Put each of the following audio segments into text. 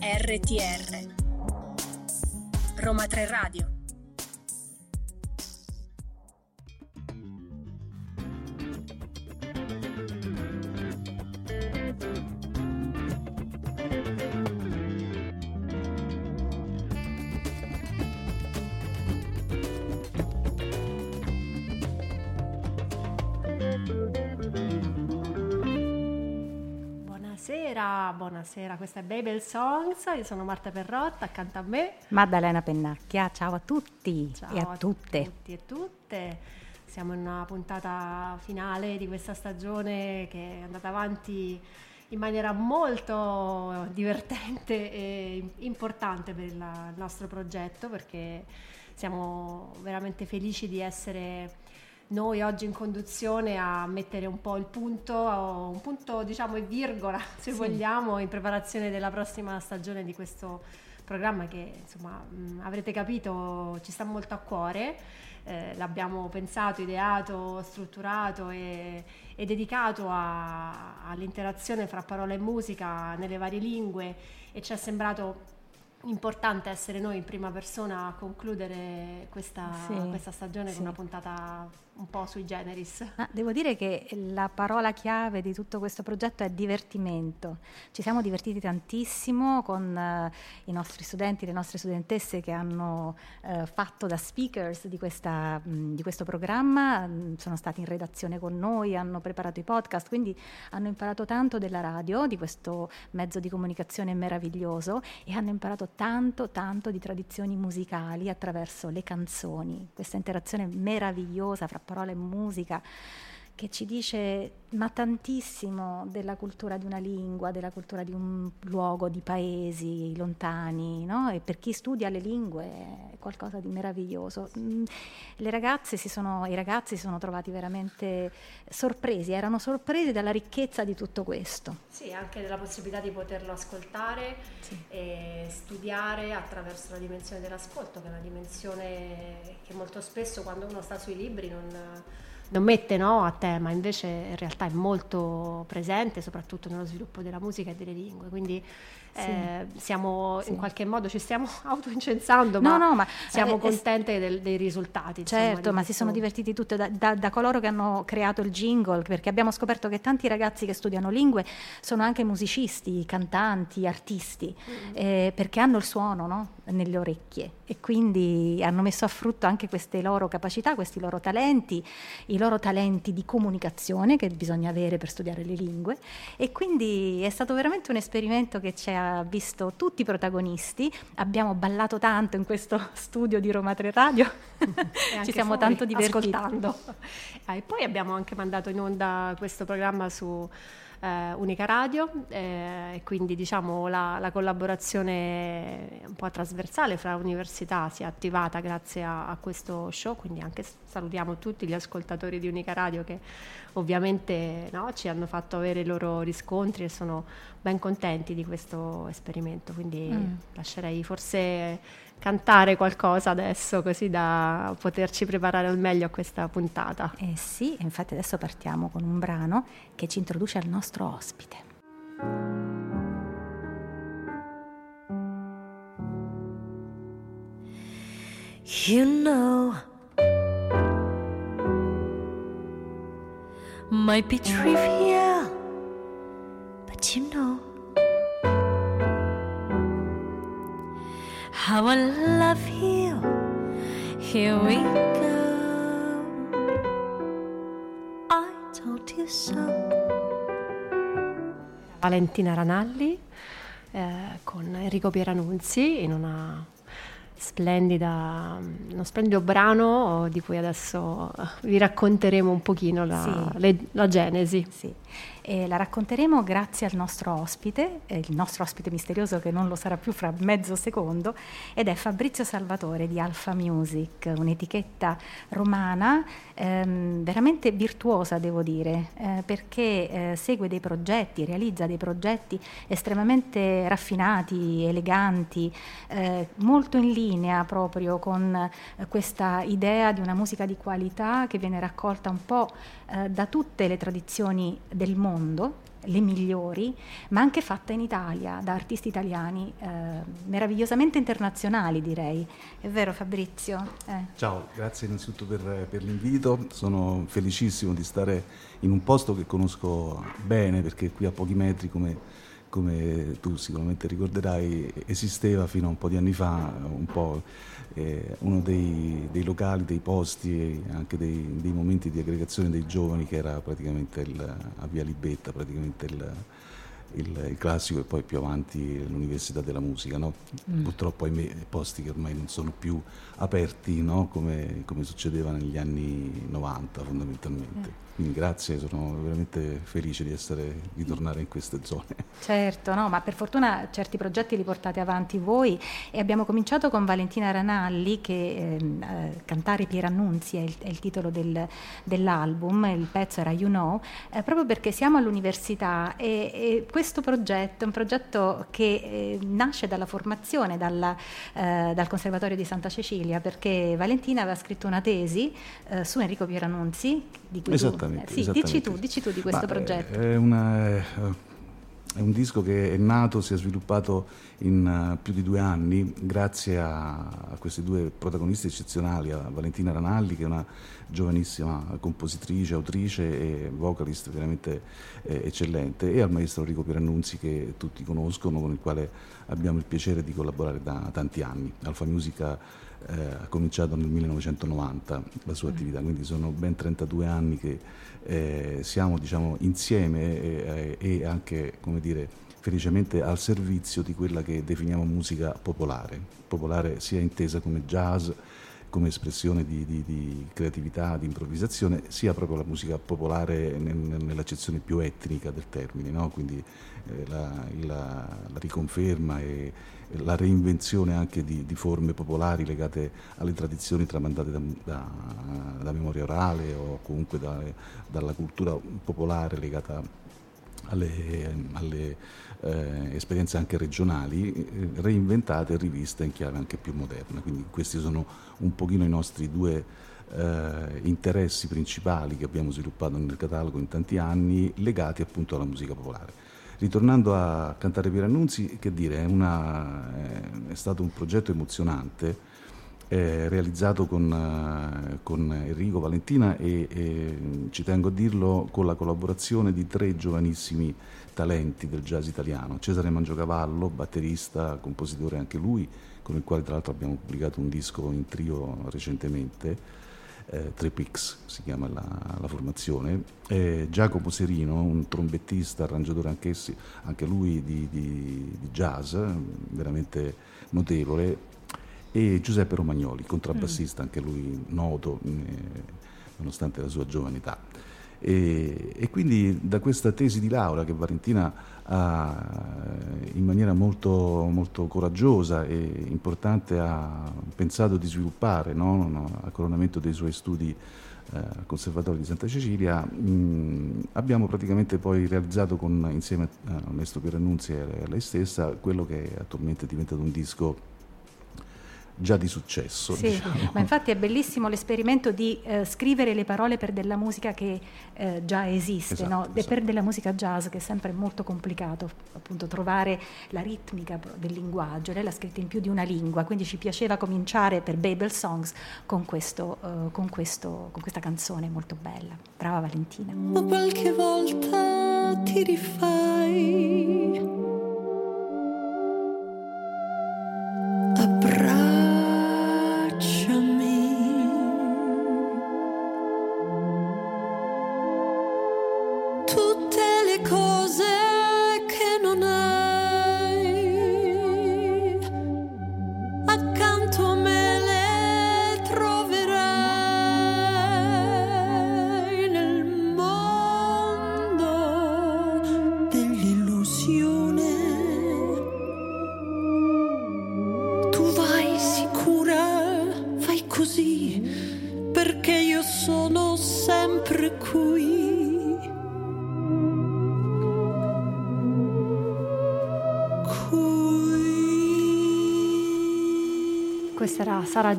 RTR Roma 3 Radio Buonasera, questa è Babel Songs, io sono Marta Perrotta, accanto a me Maddalena Pennacchia, ciao a tutti Ciao e a, a tutte. tutti e tutte. Siamo in una puntata finale di questa stagione che è andata avanti in maniera molto divertente e importante per il nostro progetto perché siamo veramente felici di essere noi oggi in conduzione a mettere un po' il punto, un punto diciamo e virgola se Sì. vogliamo in preparazione della prossima stagione di questo programma che insomma avrete capito ci sta molto a cuore. Eh, l'abbiamo pensato, ideato, strutturato e, e dedicato a- all'interazione fra parola e musica nelle varie lingue e ci è sembrato importante essere noi in prima persona a concludere questa, Sì, questa stagione sì. con una puntata un po' sui generis. Ma devo dire che la parola chiave di tutto questo progetto è divertimento. Ci siamo divertiti tantissimo con eh, i nostri studenti, le nostre studentesse che hanno eh, fatto da speakers di, questa, mh, di questo programma, mh, sono stati in redazione con noi, hanno preparato i podcast, quindi hanno imparato tanto della radio, di questo mezzo di comunicazione meraviglioso e hanno imparato tanto, tanto di tradizioni musicali attraverso le canzoni, questa interazione meravigliosa fra parola e musica che ci dice ma tantissimo della cultura di una lingua, della cultura di un luogo, di paesi lontani, no? E per chi studia le lingue è qualcosa di meraviglioso. Mm, Le ragazze si sono, i ragazzi si sono trovati veramente sorpresi, erano sorpresi dalla ricchezza di tutto questo. Sì, anche della possibilità di poterlo ascoltare Sì. e studiare attraverso la dimensione dell'ascolto, che è una dimensione che molto spesso quando uno sta sui libri non, non mette no, a tema, invece in realtà è molto presente, soprattutto nello sviluppo della musica e delle lingue. Quindi eh, siamo Sì. in qualche modo ci stiamo autoincensando, No, ma no, ma siamo eh, è- contente del- dei risultati. insomma, Certo, di ma si sono divertiti tutte da, da- da coloro che hanno creato il jingle, perché abbiamo scoperto che tanti ragazzi che studiano lingue sono anche musicisti, cantanti, artisti, eh, perché hanno il suono no? nelle orecchie e quindi hanno messo a frutto anche queste loro capacità, questi loro talenti, i loro talenti di comunicazione che bisogna avere per studiare le lingue e quindi è stato veramente un esperimento che ci ha visto tutti protagonisti, abbiamo ballato tanto in questo studio di Roma 3 Radio, ci siamo fuori, tanto divertiti. ascoltando. Ah, e poi abbiamo anche mandato in onda questo programma su eh, Unica Radio eh, e quindi diciamo la, la collaborazione un po' trasversale fra università si è attivata grazie a, a questo show, quindi anche salutiamo tutti gli ascoltatori di Unica Radio che ovviamente no, ci hanno fatto avere i loro riscontri e sono ben contenti di questo esperimento, quindi Mm. lascerei forse cantare qualcosa adesso così da poterci preparare al meglio a questa puntata. Eh sì, infatti adesso partiamo con un brano che ci introduce al nostro ospite. You know, might be trivial, but you know how I love you. Here we go. I told you so. Valentina Ranalli eh, con Enrico Pieranunzi in una splendida, uno splendido brano di cui adesso vi racconteremo un pochino la, Sì. le- la genesi. Sì, e la racconteremo grazie al nostro ospite, eh, il nostro ospite misterioso che non lo sarà più fra mezzo secondo, ed è Fabrizio Salvatore di Alfa Music, un'etichetta romana ehm, veramente virtuosa, devo dire, eh, perché eh, segue dei progetti, realizza dei progetti estremamente raffinati, eleganti, eh, molto in linea proprio con eh, questa idea di una musica di qualità che viene raccolta un po' eh, da tutte le tradizioni del mondo mondo, le migliori, ma anche fatta in Italia da artisti italiani eh, meravigliosamente internazionali, direi. È vero Fabrizio? Eh. Ciao, grazie innanzitutto per, per, l'invito. Sono felicissimo di stare in un posto che conosco bene perché qui a pochi metri, come, come tu sicuramente ricorderai, esisteva fino a un po' di anni fa un po' eh, uno dei, dei, locali, dei posti e anche dei, dei, momenti di aggregazione dei giovani che era praticamente il, a Via Libetta, praticamente il, il, il, classico e poi più avanti l'Università della Musica. No? Mm. Purtroppo ahimè posti che ormai non sono più aperti no? come, come, succedeva negli anni 90 fondamentalmente. Mm. Quindi grazie, sono veramente felice di, essere, di tornare in queste zone. Certo, no, ma per fortuna certi progetti li portate avanti voi e abbiamo cominciato con Valentina Ranalli che ehm, eh, Cantare Pierannunzi è il, è il titolo del, dell'album, il pezzo era You Know, eh, proprio perché siamo all'università e, e, questo progetto è un progetto che eh, nasce dalla formazione dalla, eh, dal Conservatorio di Santa Cecilia perché Valentina aveva scritto una tesi eh, su Enrico Pierannunzi di cui esattamente, eh, sì, dici tu, dici tu di questo Ma, progetto. È, una, è, un disco che è nato, si è sviluppato in più di due anni grazie a, a, questi due protagonisti eccezionali, a Valentina Ranalli che è una giovanissima compositrice, autrice e vocalist veramente eh, eccellente e al maestro Enrico Pierannunzi che tutti conoscono, con il quale abbiamo il piacere di collaborare da tanti anni. Alfa Musica eh, ha cominciato nel 1990 la sua attività, quindi sono ben 32 anni che eh, siamo diciamo, insieme e, e anche come dire, felicemente al servizio di quella che definiamo musica popolare, popolare sia intesa come jazz, come espressione di, di, di, creatività, di improvvisazione, sia proprio la musica popolare nel, nell'accezione più etnica del termine, no? quindi eh, la, la, la, riconferma e la reinvenzione anche di, di, forme popolari legate alle tradizioni tramandate da, da, da memoria orale o comunque da, dalla cultura popolare legata alle, alle eh, esperienze anche regionali, eh, reinventate e riviste in chiave anche più moderna. Quindi questi sono un pochino i nostri due eh, interessi principali che abbiamo sviluppato nel catalogo in tanti anni, legati appunto alla musica popolare. Ritornando a cantare Pierannunzi, che dire, è, una, è stato un progetto emozionante, eh, realizzato con, uh, con, Enrico Valentina e, e, ci tengo a dirlo con la collaborazione di tre giovanissimi talenti del jazz italiano. Cesare Mangiocavallo, batterista, compositore anche lui, con il quale tra l'altro abbiamo pubblicato un disco in trio recentemente, eh, Tripix si chiama la, la formazione, eh, Giacomo Serino, un trombettista, arrangiatore anche lui di, di, di, jazz, veramente notevole, e Giuseppe Romagnoli, contrabbassista, mm. anche lui noto eh, nonostante la sua giovane età. E, e, quindi da questa tesi di laurea che Valentina ha in maniera molto, molto coraggiosa e importante ha pensato di sviluppare no? a coronamento dei suoi studi eh, al Conservatorio di Santa Cecilia, mh, abbiamo praticamente poi realizzato con, insieme al maestro Pierannunzi e a lei stessa quello che attualmente è diventato un disco già di successo. Sì, diciamo. ma infatti è bellissimo l'esperimento di eh, scrivere le parole per della musica che eh, già esiste, esatto, no? esatto. per della musica jazz che è sempre molto complicato, appunto trovare la ritmica del linguaggio, lei l'ha scritta in più di una lingua, quindi ci piaceva cominciare per Babel Songs con, questo, uh, con, questo, con questa canzone molto bella. Brava Valentina. Ma qualche volta ti rifai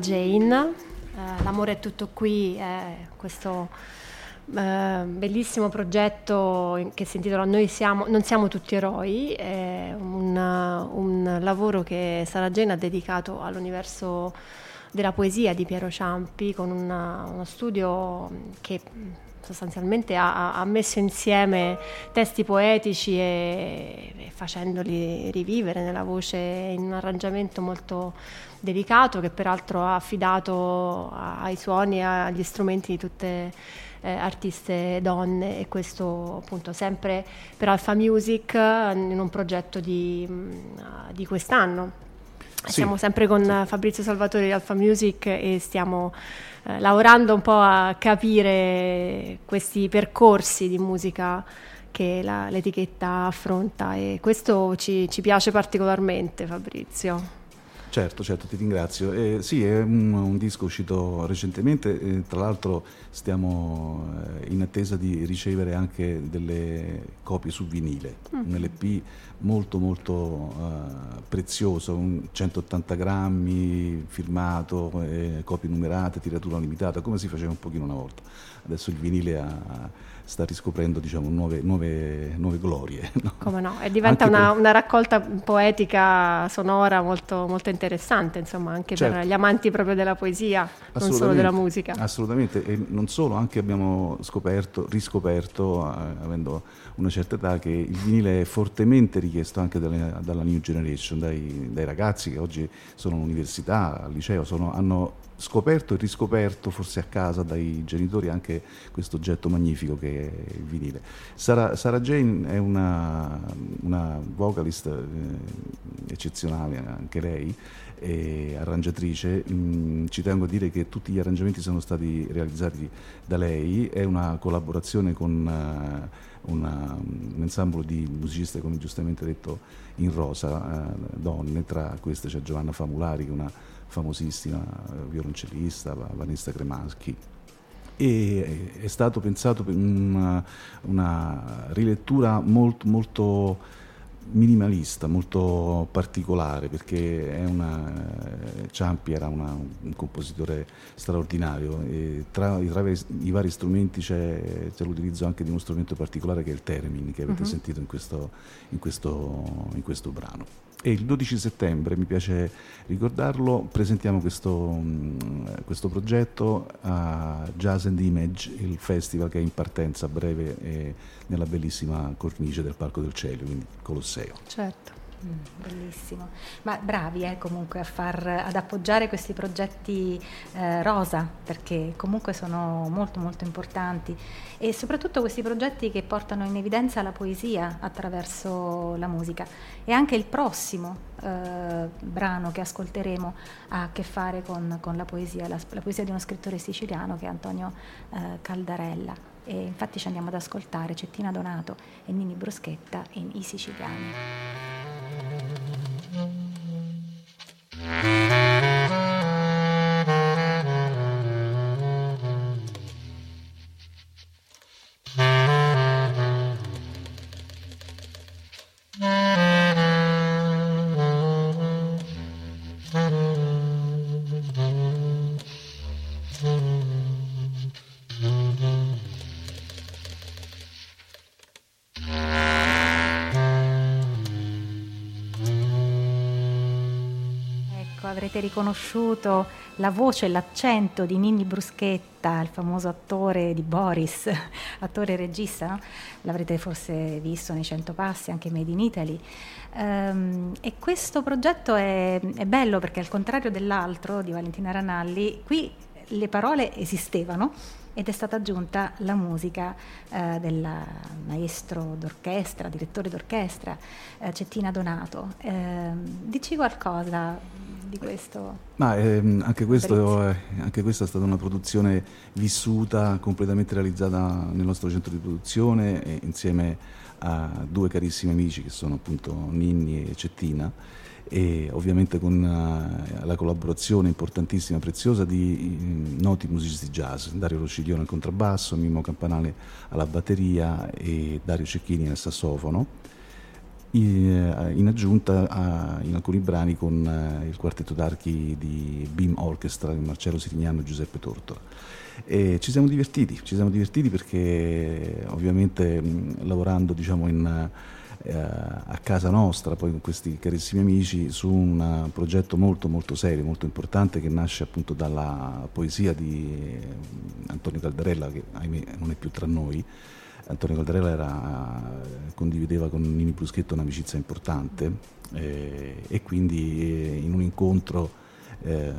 Jane, eh, L'amore è tutto qui, è questo eh, bellissimo progetto che si intitola Noi siamo, non siamo tutti eroi, è un, un lavoro che Sara Jane ha dedicato all'universo della poesia di Piero Ciampi con una, uno studio che sostanzialmente ha, ha, messo insieme testi poetici e, e, facendoli rivivere nella voce in un arrangiamento molto delicato che peraltro ha affidato ai suoni e agli strumenti di tutte eh, artiste donne e questo appunto sempre per Alfa Music in un progetto di, mm, di quest'anno. Sì. Siamo sempre con sì. Fabrizio Salvatore di Alfa Music e stiamo eh, lavorando un po' a capire questi percorsi di musica che la, l'etichetta affronta e questo ci, ci piace particolarmente Fabrizio. Certo, certo, ti ringrazio. Eh, sì, è un, un, disco uscito recentemente, eh, tra l'altro stiamo eh, in attesa di ricevere anche delle copie su vinile, mm. un LP molto molto eh, prezioso, 180 grammi, firmato, eh, copie numerate, tiratura limitata, come si faceva un pochino una volta. Adesso il vinile ha sta riscoprendo diciamo, nuove, nuove, nuove, glorie. No? Come no, e diventa una, per... una, raccolta poetica sonora molto, molto interessante, insomma, anche certo. per gli amanti proprio della poesia, non solo della musica. Assolutamente, e non solo, anche abbiamo scoperto, riscoperto, eh, avendo una certa età, che il vinile è fortemente richiesto anche dalle, dalla new generation, dai, dai, ragazzi che oggi sono all'università, al liceo, sono, hanno scoperto e riscoperto forse a casa dai genitori anche questo oggetto magnifico che è il vinile. Sara, Sarah Jane è una, una vocalist eh, eccezionale anche lei, e arrangiatrice, mm, ci tengo a dire che tutti gli arrangiamenti sono stati realizzati da lei, è una collaborazione con uh, una, un ensemble di musiciste, come giustamente detto, in rosa, uh, donne, tra queste c'è Giovanna Famulari una famosissima violoncellista, Vanessa Cremaschi. E è stato pensato per una, una rilettura molto, molto minimalista, molto particolare perché una, Ciampi era una, un compositore straordinario e tra, tra i vari strumenti c'è, c'è, l'utilizzo anche di uno strumento particolare che è il theremin che avete uh-huh. sentito in questo, in, questo, in questo brano. E il 12 settembre, mi piace ricordarlo, presentiamo questo, mm, questo, progetto a Jazz and Image, il festival che è in partenza a breve nella bellissima cornice del Parco del Celio, quindi Colosseo. Certo. Mm, bellissimo, ma bravi eh, comunque far, ad appoggiare questi progetti eh, rosa perché comunque sono molto molto importanti. E soprattutto questi progetti che portano in evidenza la poesia attraverso la musica. E anche il prossimo eh, brano che ascolteremo ha a che fare con, con la poesia, la, la, poesia di uno scrittore siciliano che è Antonio eh, Caldarella e infatti ci andiamo ad ascoltare Cettina Donato e Nini Bruschetta in I Siciliani. Avrete riconosciuto la voce e l'accento di Ninni Bruschetta, il famoso attore di Boris, attore e regista, no? l'avrete forse visto nei Cento Passi, anche Made in Italy. Um, e questo progetto è, è bello perché al contrario dell'altro di Valentina Ranalli, qui le parole esistevano ed è stata aggiunta la musica eh, del maestro d'orchestra, direttore d'orchestra, eh, Cettina Donato. Eh, dici qualcosa di questo? Ma, ehm, anche, questo anche, questa è stata una produzione vissuta, completamente realizzata nel nostro centro di produzione insieme a due carissimi amici che sono appunto Ninni e Cettina e ovviamente con uh, la collaborazione importantissima e preziosa di uh, noti musicisti jazz, Dario Rociglione al contrabbasso, Mimmo Campanale alla batteria e Dario Cecchini al sassofono in, in aggiunta a, in alcuni brani con eh, il quartetto d'archi di Beam Orchestra di Marcello Sirignano e Giuseppe Tortora. E ci siamo divertiti, ci siamo divertiti perché ovviamente mh, lavorando diciamo in eh, a casa nostra, poi con questi carissimi amici, su un progetto molto molto serio, molto importante che nasce appunto dalla poesia di eh, Antonio Caldarella, che ahimè non è più tra noi. Antonio Caldarella era, condivideva con Nini Bruschetto un'amicizia importante eh, e quindi eh, in un incontro eh,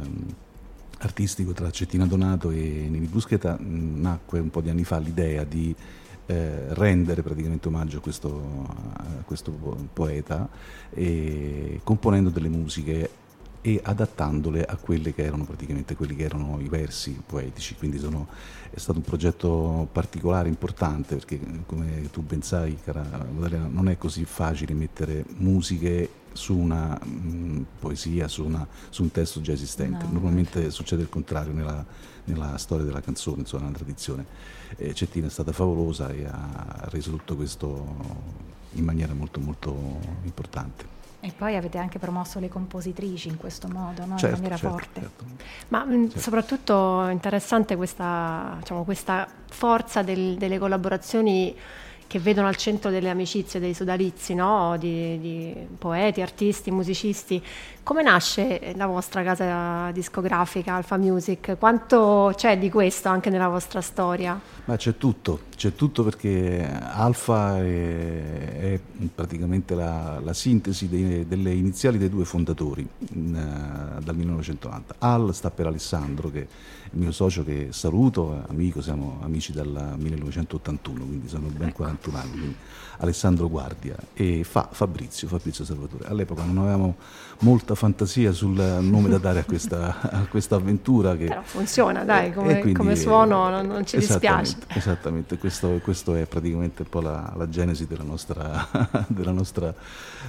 artistico tra Cettina Donato e Nini Bruschetta nacque un po' di anni fa l'idea di eh, rendere praticamente omaggio a questo, a questo poeta componendo delle musiche e adattandole a quelle che erano praticamente quelli che erano i versi poetici. Quindi sono, è stato un progetto particolare, importante, perché come tu ben sai, cara Madalena, non è così facile mettere musiche su una mh, mm, poesia, su, una, su, un testo già esistente. No. Normalmente succede il contrario nella, nella storia della canzone, insomma, nella tradizione. Eh, Cettina è stata favolosa e ha reso tutto questo in maniera molto molto importante. E poi avete anche promosso le compositrici in questo modo, no? certo, in maniera certo, forte. Certo. Ma mh, certo. soprattutto interessante questa, diciamo, questa forza del, delle collaborazioni che vedono al centro delle amicizie dei sodalizi, no? di, di, poeti, artisti, musicisti. Come nasce la vostra casa discografica Alfa Music? Quanto c'è di questo anche nella vostra storia? Ma c'è tutto, c'è tutto perché Alfa è, è praticamente la, la sintesi dei, delle iniziali dei due fondatori in, uh, dal 1990. Al sta per Alessandro che il mio socio che saluto, amico, siamo amici dal 1981, quindi sono ben ecco. 41 anni, quindi Alessandro Guardia e fa Fabrizio, Fabrizio Salvatore. All'epoca non avevamo molta fantasia sul nome da dare a questa, a questa avventura. Che, Però funziona, dai, come, quindi, come suono non, non ci esattamente, dispiace. Esattamente, questo, questo, è praticamente un po' la, la genesi della nostra, della nostra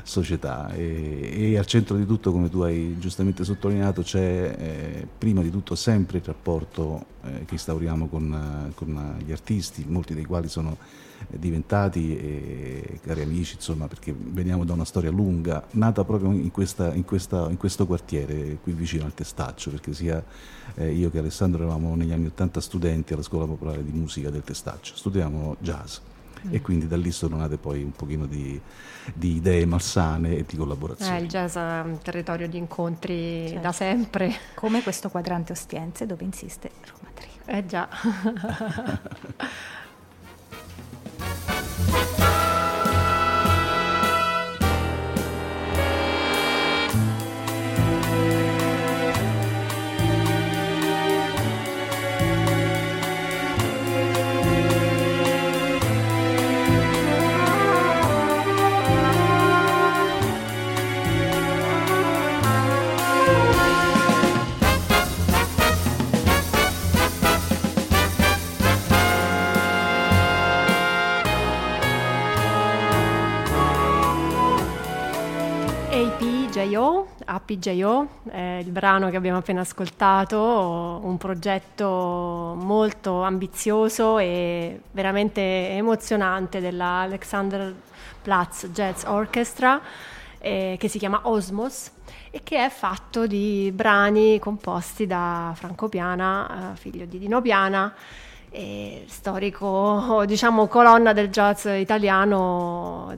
società e, e, al centro di tutto, come tu hai giustamente sottolineato, c'è eh, prima di tutto sempre il rapporto eh, che instauriamo con, con gli artisti, molti dei quali sono diventati eh, cari amici, insomma, perché veniamo da una storia lunga, nata proprio in, questa, in, questa, in questo quartiere qui vicino al Testaccio, perché sia eh, io che Alessandro eravamo negli anni 80 studenti alla Scuola Popolare di Musica del Testaccio, studiavamo jazz e mm. quindi da lì sono nate poi un pochino di, di idee malsane e di collaborazione. Eh, il jazz è un territorio di incontri certo. da sempre. Come questo quadrante Ostiense dove insiste Roma Trio. Eh già. Thank you. APJO, APJO il brano che abbiamo appena ascoltato, un progetto molto ambizioso e veramente emozionante della Alexander Platz Jazz Orchestra eh, che si chiama Osmos e che è fatto di brani composti da Franco Piana, eh, figlio di Dino Piana, storico, diciamo, colonna del jazz italiano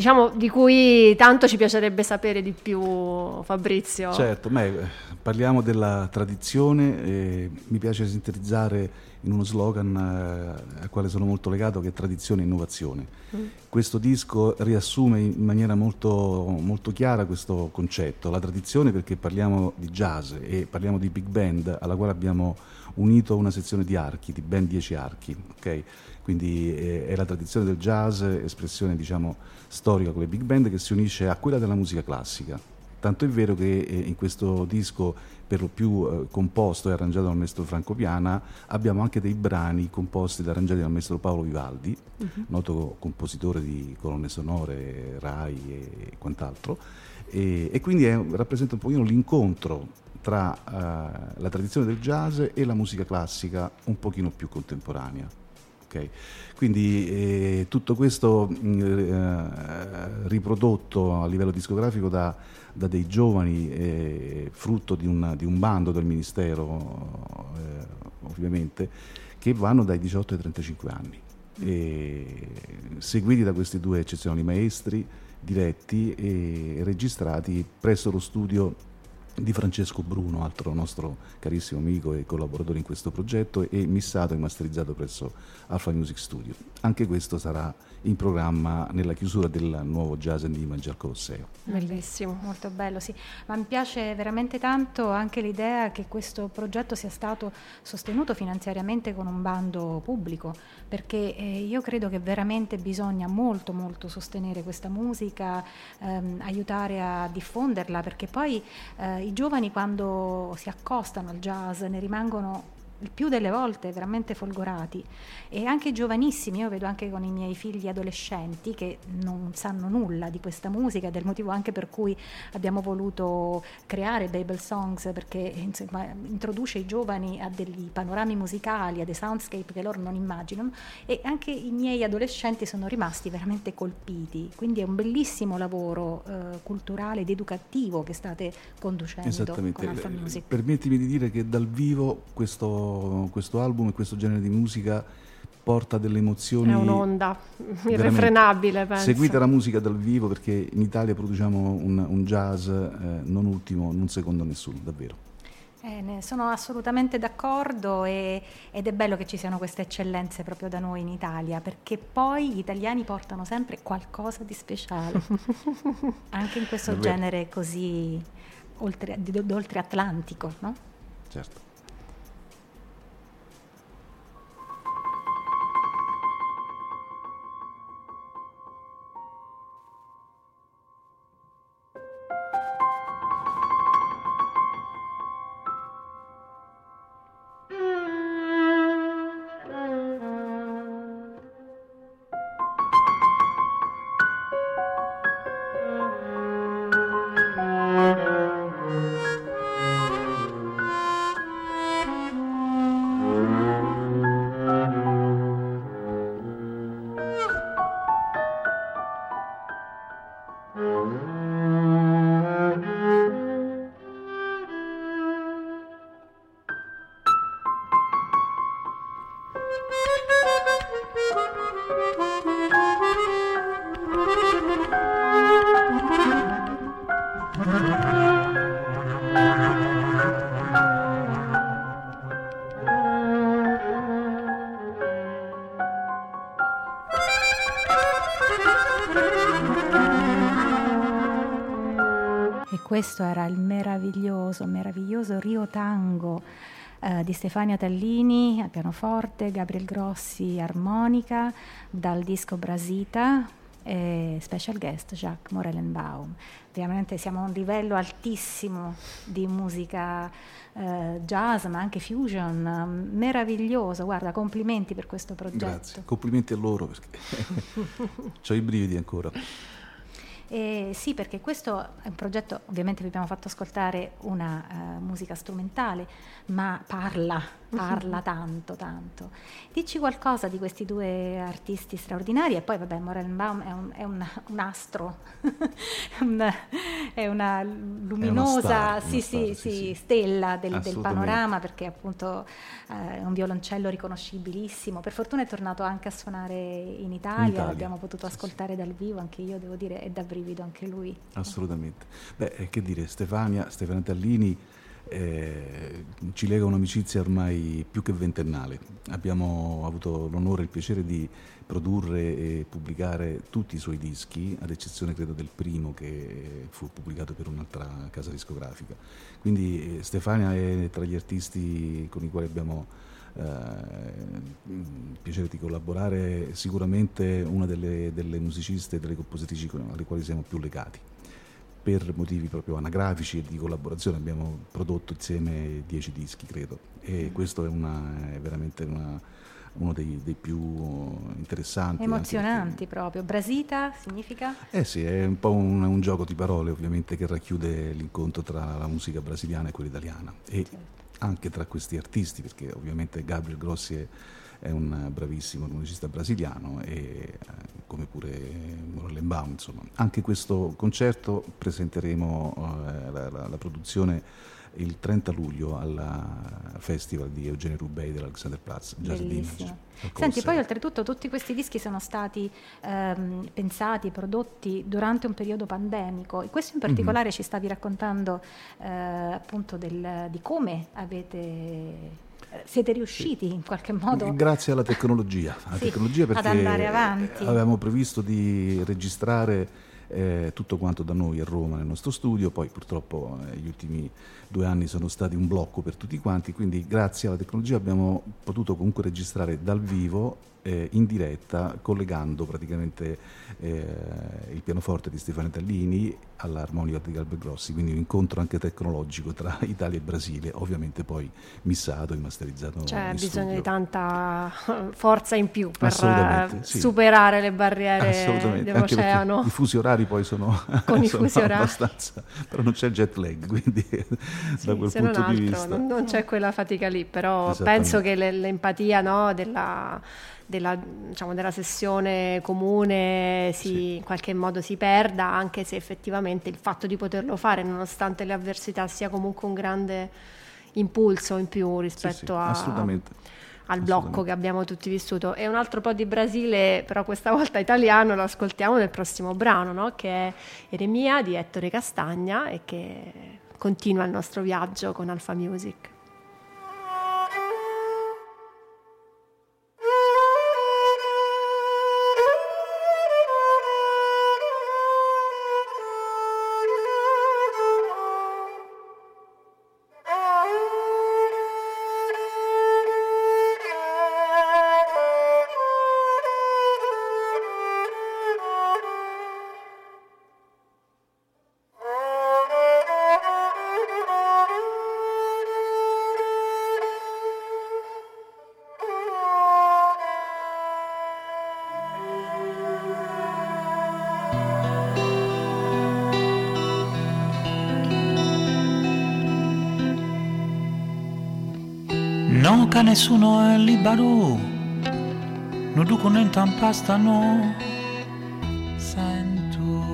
diciamo, di cui tanto ci piacerebbe sapere di più, Fabrizio. Certo, beh, parliamo della tradizione, eh, mi piace sintetizzare in uno slogan eh, al quale sono molto legato che è tradizione e innovazione. Mm. Questo disco riassume in maniera molto, molto, chiara questo concetto, la tradizione perché parliamo di jazz e parliamo di big band alla quale abbiamo unito una sezione di archi, di ben dieci archi, okay? quindi eh, è la tradizione del jazz, espressione diciamo storica con le big band che si unisce a quella della musica classica. Tanto è vero che eh, in questo disco, per lo più eh, composto e arrangiato dal maestro Franco Piana, abbiamo anche dei brani composti ed arrangiati dal maestro Paolo Vivaldi, uh-huh. noto compositore di colonne sonore, RAI e quant'altro. E, e quindi è, rappresenta un pochino l'incontro tra uh, la tradizione del jazz e la musica classica un pochino più contemporanea. Ok, quindi eh, tutto questo mh, eh, riprodotto a livello discografico da, da dei giovani, eh, frutto di un, di un, bando del Ministero, eh, ovviamente, che vanno dai 18 ai 35 anni, seguiti da questi due eccezionali maestri diretti e registrati presso lo studio di Francesco Bruno, altro nostro carissimo amico e collaboratore in questo progetto, e missato e masterizzato presso Alpha Music Studio. Anche questo sarà in programma nella chiusura del nuovo Jazz and Image al Colosseo. Bellissimo, molto bello, sì. Ma mi piace veramente tanto anche l'idea che questo progetto sia stato sostenuto finanziariamente con un bando pubblico, perché eh, io credo che veramente bisogna molto molto sostenere questa musica, ehm, aiutare a diffonderla, perché poi eh, i giovani quando si accostano al jazz ne rimangono il più delle volte veramente folgorati. E anche giovanissimi, io vedo anche con i miei figli adolescenti che non sanno nulla di questa musica, del motivo anche per cui abbiamo voluto creare Babel Songs perché insomma, introduce i giovani a degli panorami musicali, a dei soundscape che loro non immaginano e anche i miei adolescenti sono rimasti veramente colpiti, quindi è un bellissimo lavoro eh, culturale ed educativo che state conducendo con Alpha Music. Permettimi di dire che dal vivo questo questo, album e questo genere di musica porta delle emozioni. È un'onda irrefrenabile, penso. Seguite la musica dal vivo perché in Italia produciamo un, un jazz eh, non ultimo, non secondo nessuno, davvero. Eh, sono assolutamente d'accordo e, ed è bello che ci siano queste eccellenze proprio da noi in Italia, perché poi gli italiani portano sempre qualcosa di speciale, anche in questo genere così oltre, oltre Atlantico, no? Certo. Questo era il meraviglioso, meraviglioso Rio Tango eh, di Stefania Tallini a pianoforte, Gabriel Grossi armonica, dal disco Brasita, e special guest Jacques Morellenbaum. Veramente siamo a un livello altissimo di musica eh, jazz, ma anche fusion, meraviglioso. Guarda, complimenti per questo progetto. Grazie, complimenti a loro perché ho i brividi ancora. Eh, sì, perché questo è un progetto, ovviamente vi abbiamo fatto ascoltare una uh, musica strumentale, ma parla, parla tanto, tanto. Dici qualcosa di questi due artisti straordinari e poi vabbè, Morelbaum è un, è un, un astro, una, è una luminosa è star, sì, star, sì, sì, sì, sì. stella del, del, panorama perché appunto uh, è un violoncello riconoscibilissimo. Per fortuna è tornato anche a suonare in Italia, in Italia. l'abbiamo potuto ascoltare dal vivo, anche io devo dire è da brivido anche lui. Assolutamente. Beh, eh, che dire, Stefania, Stefania Tallini eh, ci lega un'amicizia ormai più che ventennale. Abbiamo avuto l'onore e il piacere di produrre e pubblicare tutti i suoi dischi, ad eccezione credo del primo che fu pubblicato per un'altra casa discografica. Quindi eh, Stefania è tra gli artisti con i quali abbiamo il piacere di collaborare, sicuramente una delle, delle musiciste e delle compositrici alle quali siamo più legati per motivi proprio anagrafici e di collaborazione abbiamo prodotto insieme dieci dischi, credo, e mm. questo è, una, è veramente una, uno dei, dei, più interessanti. Emozionanti proprio. Brasita significa? Eh sì, è un po' un, un, gioco di parole ovviamente che racchiude l'incontro tra la musica brasiliana e quella italiana e certo. Anche tra questi artisti, perché ovviamente Gabriel Grossi è è un bravissimo musicista brasiliano e eh, come pure Morellenbaum, insomma. Anche questo concerto presenteremo eh, la, la, la produzione il 30 luglio al festival di Eugenio Rubei dell'Alexanderplatz Jazz Bellissimo. Senti, poi oltretutto tutti questi dischi sono stati ehm, pensati prodotti durante un periodo pandemico e questo in particolare mm-hmm. ci stavi raccontando eh, appunto del, di come avete eh, siete riusciti in qualche modo grazie alla tecnologia, alla sì, tecnologia perché ad andare avanti. avevamo previsto di registrare eh, tutto quanto da noi a Roma nel nostro studio, poi purtroppo eh, gli ultimi due anni sono stati un blocco per tutti quanti, quindi grazie alla tecnologia abbiamo potuto comunque registrare dal vivo eh, in diretta collegando praticamente eh, il pianoforte di Stefano Tallini all'armonica di Galbergrossi, quindi un incontro anche tecnologico tra Italia e Brasile, ovviamente poi missato e masterizzato. C'è bisogno studio. di tanta forza in più per sì. superare le barriere dell'oceano. I fusi orari poi sono, Con sono abbastanza, però non c'è il jet lag, quindi sì, da quel punto altro, di vista... Non, non, c'è quella fatica lì, però penso che l'empatia no, della della, diciamo, della sessione comune si, sì. in qualche modo si perda, anche se effettivamente il fatto di poterlo fare, nonostante le avversità, sia comunque un grande impulso in più rispetto sì, sì, a, al blocco che abbiamo tutti vissuto. E un altro po' di Brasile, però questa volta italiano, lo ascoltiamo nel prossimo brano, no? che è Eremia di Ettore Castagna e che continua il nostro viaggio con Alfa Music. Che nessuno è libero, non duco niente in pasta, no. Sento.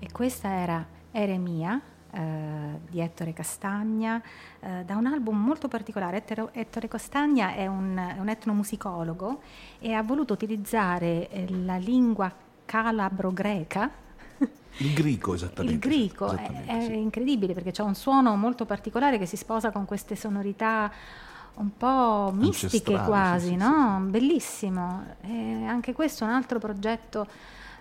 E questa era Eremia. Eh, di Ettore Castagna, eh, da un album molto particolare. Ettore, Ettore Castagna è un, un, etnomusicologo e ha voluto utilizzare eh, la lingua calabro-greca il grico, esattamente. Il grico esattamente, è, è incredibile perché c'è un suono molto particolare che si sposa con queste sonorità un po' mistiche quasi, sì, no? Sì. Bellissimo. E anche questo è un altro progetto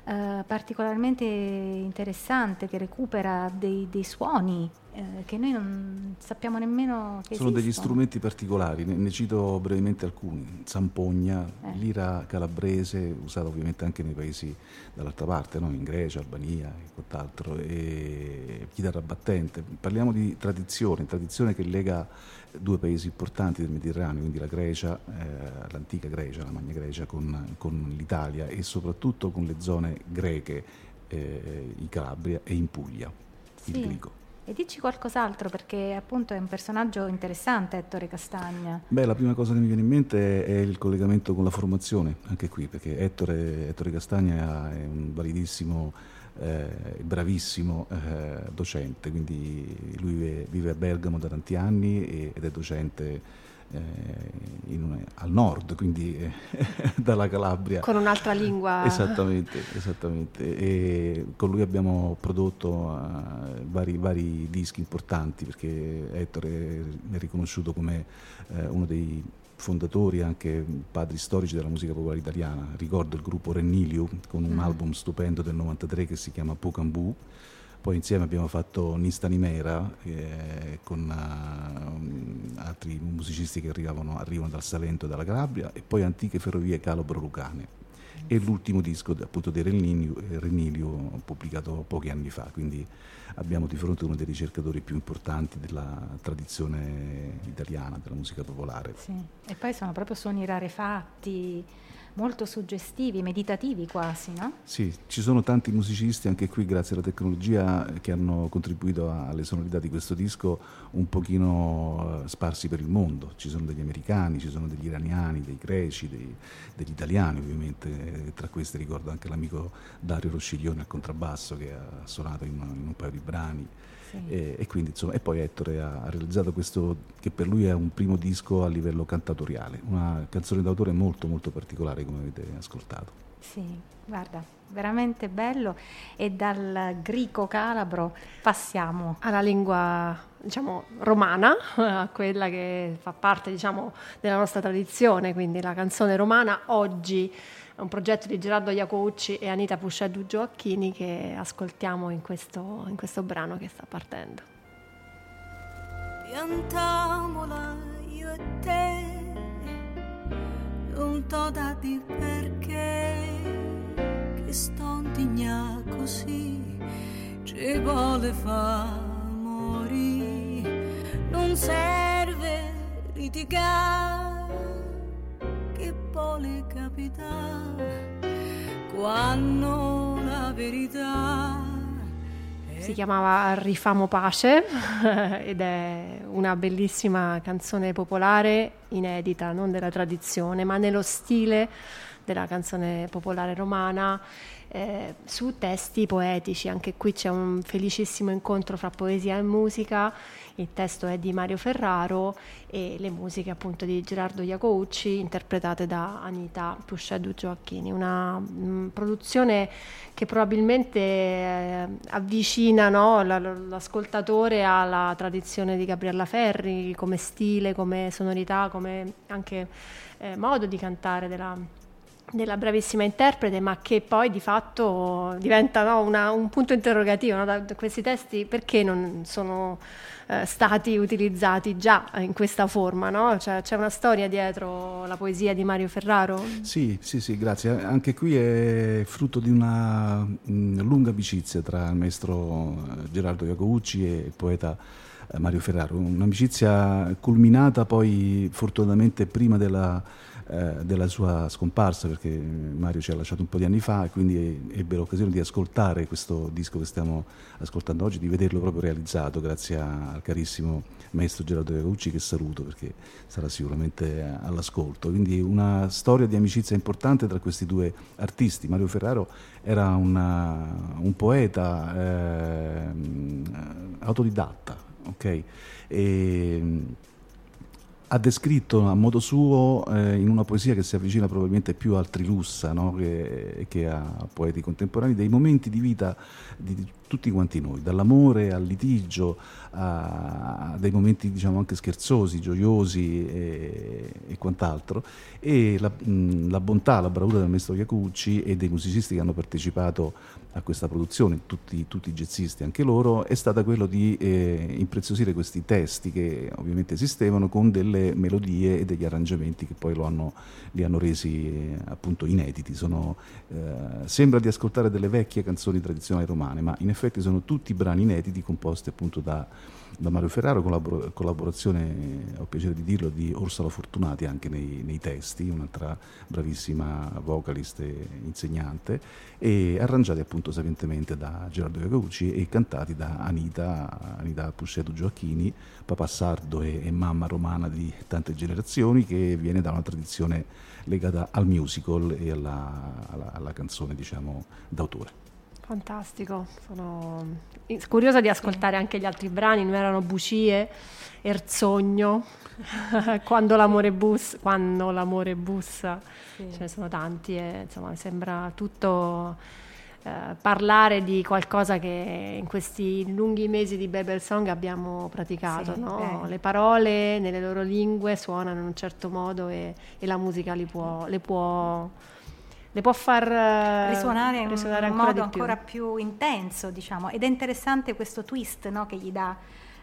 eh, particolarmente interessante che recupera dei, dei suoni eh, che noi non sappiamo nemmeno che Sono esistono. degli strumenti particolari, ne, ne, cito brevemente alcuni. Zampogna, eh. lira calabrese, usata ovviamente anche nei paesi dall'altra parte, no? in Grecia, Albania e quant'altro, e chitarra battente. Parliamo di tradizione, tradizione che lega due paesi importanti del Mediterraneo, quindi la Grecia, eh, l'antica Grecia, la Magna Grecia, con, con, l'Italia e soprattutto con le zone greche eh, in Calabria e in Puglia, sì. il Grico. E dici qualcos'altro perché appunto è un personaggio interessante Ettore Castagna. Beh, la prima cosa che mi viene in mente è il collegamento con la formazione, anche qui, perché Ettore, Ettore Castagna è un validissimo, eh, bravissimo eh, docente, quindi lui vive, vive, a Bergamo da tanti anni ed è docente eh, in, al nord, quindi eh, dalla Calabria. Con un'altra lingua. Esattamente, esattamente. E con lui abbiamo prodotto uh, vari, vari, dischi importanti perché Ettore è riconosciuto come uh, uno dei fondatori, anche padri storici della musica popolare italiana. Ricordo il gruppo Rennilio con un mm. album stupendo del 93 che si chiama Pocambù poi insieme abbiamo fatto Nistanimera eh, con uh, altri musicisti che arrivano, dal Salento e dalla Calabria e poi Antiche Ferrovie Calabro Lucane. e l'ultimo disco appunto di Renilio, pubblicato pochi anni fa, quindi abbiamo di fronte uno dei ricercatori più importanti della tradizione italiana, della musica popolare. Sì. E poi sono proprio suoni rarefatti, molto suggestivi, meditativi quasi, no? Sì, ci sono tanti musicisti anche qui grazie alla tecnologia che hanno contribuito alle sonorità di questo disco un pochino eh, sparsi per il mondo. Ci sono degli americani, ci sono degli iraniani, dei greci, dei, degli italiani ovviamente, tra questi ricordo anche l'amico Dario Rosciglione al contrabbasso che ha suonato in, in un paio di brani. E, e, quindi, insomma, e, poi Ettore ha realizzato questo che per lui è un primo disco a livello cantatoriale, una canzone d'autore molto molto particolare come avete ascoltato. Sì, guarda, veramente bello e dal greco calabro passiamo alla lingua diciamo romana, a quella che fa parte diciamo della nostra tradizione, quindi la canzone romana oggi è un progetto di Gerardo Iacoucci e Anita Pusciadu Gioacchini che ascoltiamo in questo, in questo brano che sta partendo. Piantamola io e te, non t'ho da di perché, che sto indigna così, ci vuole fa morire, non serve litigare che vuole capitare quando la verità si chiamava Rifamo Pace ed è una bellissima canzone popolare inedita, non della tradizione, ma nello stile della canzone popolare romana eh, su testi poetici. Anche qui c'è un felicissimo incontro fra poesia e musica. Il testo è di Mario Ferraro e le musiche appunto di Gerardo Iacoucci interpretate da Anita Puscedu Gioacchini. Una mh, mm, produzione che probabilmente eh, avvicina no, l'ascoltatore alla tradizione di Gabriella Ferri come stile, come sonorità, come anche eh, modo di cantare della della bravissima interprete, ma che poi di fatto diventa no, una, un punto interrogativo no? da, da, questi testi perché non sono eh, stati utilizzati già in questa forma, no? cioè, c'è una storia dietro la poesia di Mario Ferraro? Sì, sì, sì, grazie. Anche qui è frutto di una mh, mm, lunga amicizia tra il maestro eh, Gerardo Iacoucci e il poeta Mario Ferraro, un'amicizia culminata poi fortunatamente prima della eh, della sua scomparsa, perché Mario ci ha lasciato un po' di anni fa e quindi ebbe l'occasione di ascoltare questo disco che stiamo ascoltando oggi, di vederlo proprio realizzato grazie al carissimo maestro Gerardo Iacucci che saluto perché sarà sicuramente all'ascolto. Quindi una storia di amicizia importante tra questi due artisti. Mario Ferraro era una, un poeta eh, autodidatta, ok? E, ha descritto a modo suo, eh, in una poesia che si avvicina probabilmente più al Trilussa no? che, che, a poeti contemporanei, dei momenti di vita di tutti quanti noi, dall'amore al litigio, a, a dei momenti diciamo anche scherzosi, gioiosi e, e quant'altro, e la, mh, la, bontà, la bravura del maestro Iacucci e dei musicisti che hanno partecipato a questa produzione, tutti, tutti i jazzisti anche loro, è stata quello di eh, impreziosire questi testi che ovviamente esistevano con delle melodie e degli arrangiamenti che poi hanno, li hanno resi eh, appunto inediti. Sono, eh, sembra di ascoltare delle vecchie canzoni tradizionali romane, ma in effetti sono tutti brani inediti composti appunto da da Mario Ferraro, collabor- collaborazione, ho piacere di dirlo, di Orsola Fortunati anche nei, nei, testi, un'altra bravissima vocalist e insegnante, e arrangiati appunto sapientemente da Gerardo Iacoucci e cantati da Anita, Anita Pusceto Gioacchini, papà sardo e, e mamma romana di tante generazioni, che viene da una tradizione legata al musical e alla, alla, alla canzone diciamo d'autore. Fantastico, sono curiosa di ascoltare anche gli altri brani, non erano bucie, Erzogno, quando l'amore, bus, quando l'amore bussa, sì. ce ne sono tanti e insomma sembra tutto eh, parlare di qualcosa che in questi lunghi mesi di Babel Song abbiamo praticato, sì, no? le parole nelle loro lingue suonano in un certo modo e, e la musica li può, le può le può far eh, risuonare in risuonare un modo più. ancora più intenso, diciamo. Ed è interessante questo twist no, che gli dà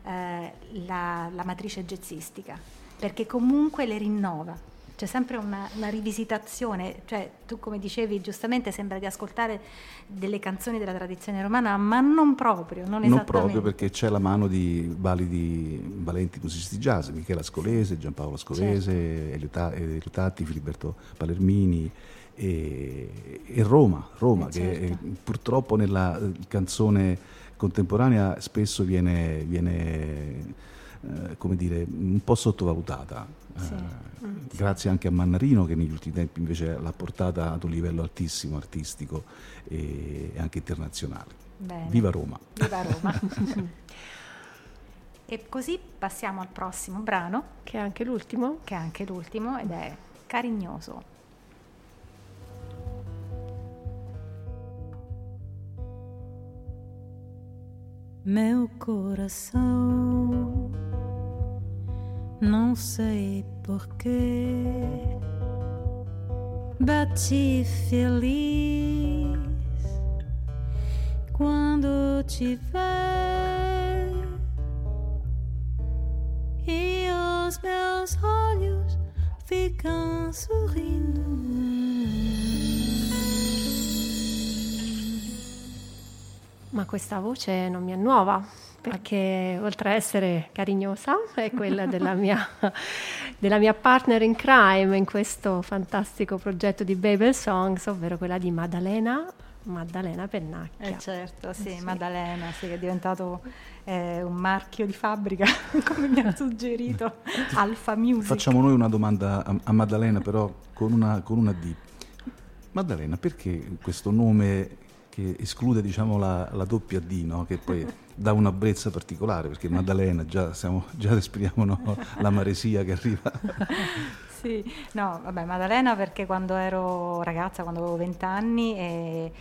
eh, la, la, matrice jazzistica, perché comunque le rinnova. c'è sempre una, una, rivisitazione, cioè tu come dicevi giustamente sembra di ascoltare delle canzoni della tradizione romana, ma non proprio, non, non proprio perché c'è la mano di validi, valenti musicisti jazz, Michela Scolese, Giampaolo Scolese, certo. Elio Tatti, Filiberto Palermini e, e Roma, Roma eh, certo. che purtroppo nella canzone contemporanea spesso viene, viene eh, come dire, un po' sottovalutata. Sì. Eh, mm, grazie anche a Mannarino che negli ultimi tempi invece l'ha portata ad un livello altissimo, artistico e anche internazionale. Bene. Viva Roma! Viva Roma! e così passiamo al prossimo brano. Che è anche l'ultimo. Che è anche l'ultimo ed è Carignoso. Meu coração. Não sei porquê, bati feliz quando te ver e os meus olhos ficam sorrindo. Ma questa voce non mi è nuova. perché oltre a essere carignosa è quella della mia, della mia, partner in crime in questo fantastico progetto di Babel Songs, ovvero quella di Maddalena, Maddalena Pennacchia. Eh certo, sì, eh sì. Maddalena, sì, è diventato eh, un marchio di fabbrica, come mi ha suggerito Alfa Music. Facciamo noi una domanda a, a Maddalena, però con una, con una D. Maddalena, perché questo nome che esclude diciamo, la, la, doppia D, no? che poi dà una brezza particolare, perché Maddalena già, siamo, già respiriamo no? la maresia che arriva. sì, no, vabbè, Maddalena perché quando ero ragazza, quando avevo vent'anni, eh,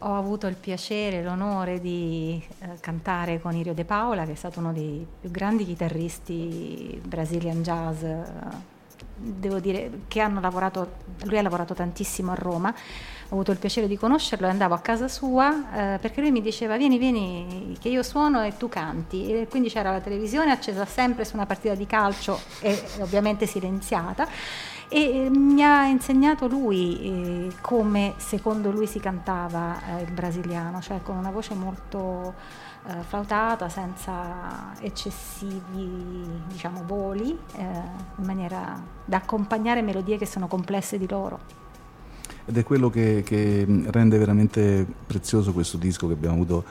ho avuto il piacere e l'onore di eh, cantare con Irio De Paola, che è stato uno dei più grandi chitarristi Brazilian jazz. Eh, devo dire che hanno lavorato, lui ha lavorato tantissimo a Roma ho avuto il piacere di conoscerlo e andavo a casa sua eh, perché lui mi diceva vieni vieni che io suono e tu canti. E quindi c'era la televisione accesa sempre su una partita di calcio e ovviamente silenziata e mi ha insegnato lui eh, come secondo lui si cantava eh, il brasiliano, cioè con una voce molto eh, flautata, senza eccessivi diciamo, voli, eh, in maniera da accompagnare melodie che sono complesse di loro. Ed è quello che, che, rende veramente prezioso questo disco che abbiamo avuto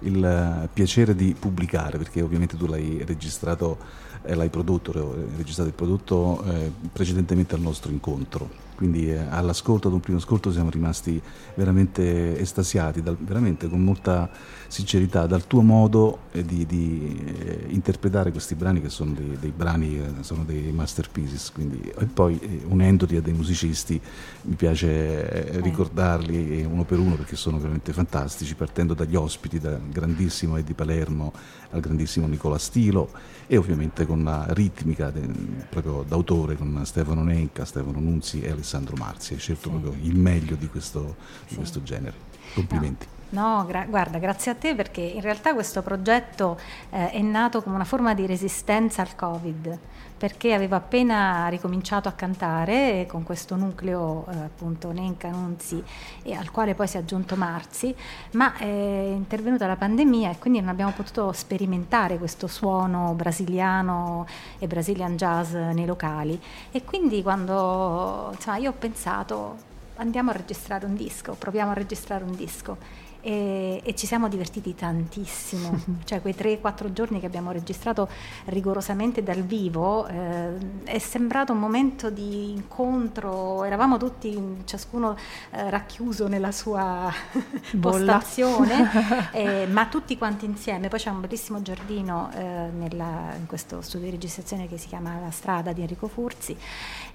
il eh, piacere di pubblicare, perché ovviamente tu l'hai registrato e l'hai prodotto, hai registrato il prodotto eh, precedentemente al nostro incontro. Quindi eh, all'ascolto, ad un primo ascolto siamo rimasti veramente estasiati, dal, veramente con molta sincerità, dal tuo modo eh, di, di eh, interpretare questi brani che sono dei, dei brani, eh, sono dei masterpieces, quindi, e poi unendoti a dei musicisti mi piace ricordarli uno per uno perché sono veramente fantastici, partendo dagli ospiti, dal grandissimo Eddie Palermo al grandissimo Nicola Stilo e ovviamente con la ritmica de, proprio d'autore con Stefano Nenca, Stefano Nunzi e Alessandro Marzi. Hai scelto sì. proprio il meglio di questo, di sì. questo genere. Complimenti. No. No, gra- guarda, grazie a te perché in realtà questo progetto eh, è nato come una forma di resistenza al Covid perché avevo appena ricominciato a cantare con questo nucleo eh, appunto Nenca Nunzi e al quale poi si è aggiunto Marzi, ma è intervenuta la pandemia e quindi non abbiamo potuto sperimentare questo suono brasiliano e Brazilian jazz nei locali. E quindi quando insomma, io ho pensato andiamo a registrare un disco, proviamo a registrare un disco e, e, ci siamo divertiti tantissimo, cioè quei 3-4 giorni che abbiamo registrato rigorosamente dal vivo eh, è sembrato un momento di incontro, eravamo tutti ciascuno eh, racchiuso nella sua postazione, eh, ma tutti quanti insieme, poi c'è un bellissimo giardino eh, nella, in questo studio di registrazione che si chiama La Strada di Enrico Furzi.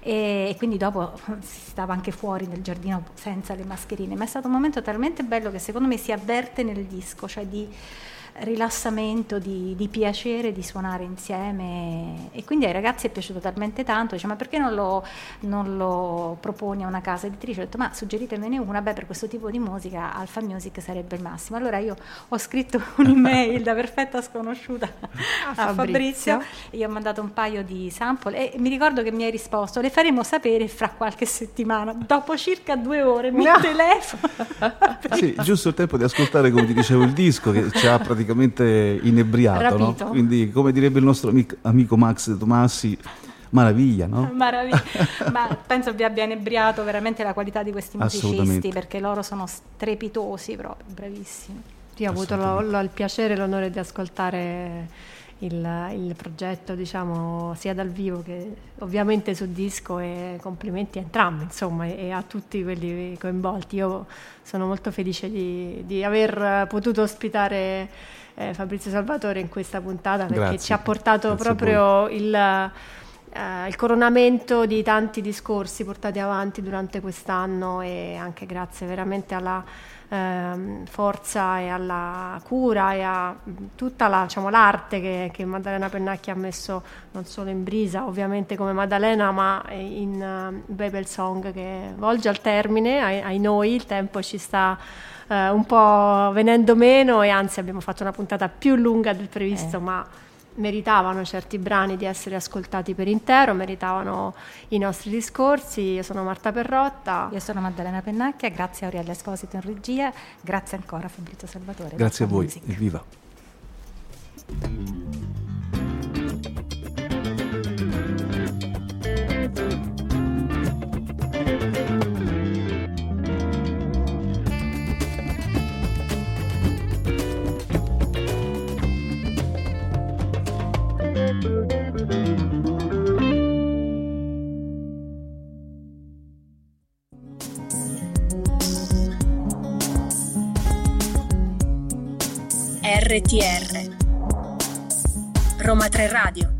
E, e quindi dopo si stava anche fuori nel giardino senza le mascherine, ma è stato un momento talmente bello che secondo me si avverte nel disco, cioè di rilassamento, di, di, piacere di suonare insieme e quindi ai ragazzi è piaciuto talmente tanto, dice ma perché non lo, non lo proponi a una casa editrice? Ho detto ma suggeritemene una, beh per questo tipo di musica Alfa Music sarebbe il massimo. Allora io ho scritto un'email da perfetta sconosciuta a, a Fabrizio. Fabrizio, gli ho mandato un paio di sample e mi ricordo che mi hai risposto le faremo sapere fra qualche settimana, dopo circa due ore mi no. telefono. sì, giusto il tempo di ascoltare come ti dicevo il disco che ci ha praticamente praticamente inebriato, no? quindi come direbbe il nostro amico, amico Max Tomassi, maraviglia, no? Maraviglia, ma penso vi abbia inebriato veramente la qualità di questi musicisti perché loro sono strepitosi proprio, bravissimi. Io ho avuto lo, lo, il piacere e l'onore di ascoltare il, il, progetto, diciamo, sia dal vivo che ovviamente su disco e complimenti a entrambi, insomma, e, e a tutti quelli coinvolti. Io sono molto felice di, di aver potuto ospitare eh, Fabrizio Salvatore in questa puntata perché grazie, ci ha portato proprio il, eh, il, coronamento di tanti discorsi portati avanti durante quest'anno e anche grazie veramente alla eh, forza e alla cura e a tutta la, diciamo, l'arte che, che, Maddalena Pennacchi ha messo non solo in brisa ovviamente come Maddalena ma in uh, Babel Song che volge al termine ai, ai noi il tempo ci sta eh, un po' venendo meno e anzi abbiamo fatto una puntata più lunga del previsto, eh. ma meritavano certi brani di essere ascoltati per intero, meritavano i nostri discorsi. Io sono Marta Perrotta. Io sono Maddalena Pennacchia, grazie a Aurelio Esposito in regia, grazie ancora a Fabrizio Salvatore. Grazie a voi, evviva. RTR Roma 3 Radio